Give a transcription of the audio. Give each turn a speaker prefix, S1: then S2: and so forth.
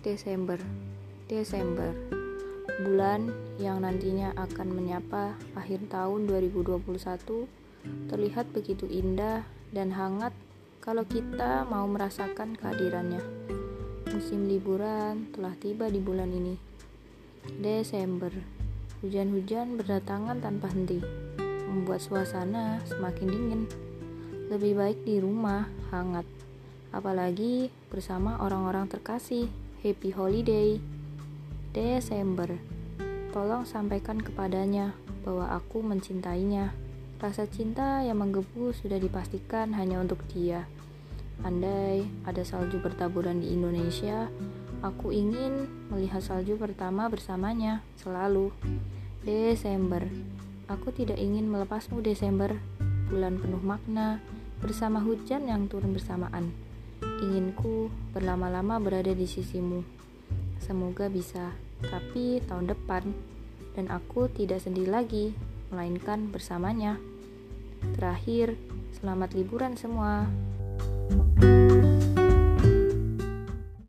S1: Desember. Desember. Bulan yang nantinya akan menyapa akhir tahun 2021 terlihat begitu indah dan hangat kalau kita mau merasakan kehadirannya. Musim liburan telah tiba di bulan ini. Desember. Hujan-hujan berdatangan tanpa henti, membuat suasana semakin dingin. Lebih baik di rumah, hangat apalagi bersama orang-orang terkasih. Happy Holiday Desember. Tolong sampaikan kepadanya bahwa aku mencintainya. Rasa cinta yang menggebu sudah dipastikan hanya untuk dia. Andai ada salju bertaburan di Indonesia, aku ingin melihat salju pertama bersamanya selalu. Desember. Aku tidak ingin melepasmu Desember, bulan penuh makna, bersama hujan yang turun bersamaan. Inginku berlama-lama berada di sisimu. Semoga bisa, tapi tahun depan, dan aku tidak sendiri lagi, melainkan bersamanya. Terakhir, selamat liburan semua.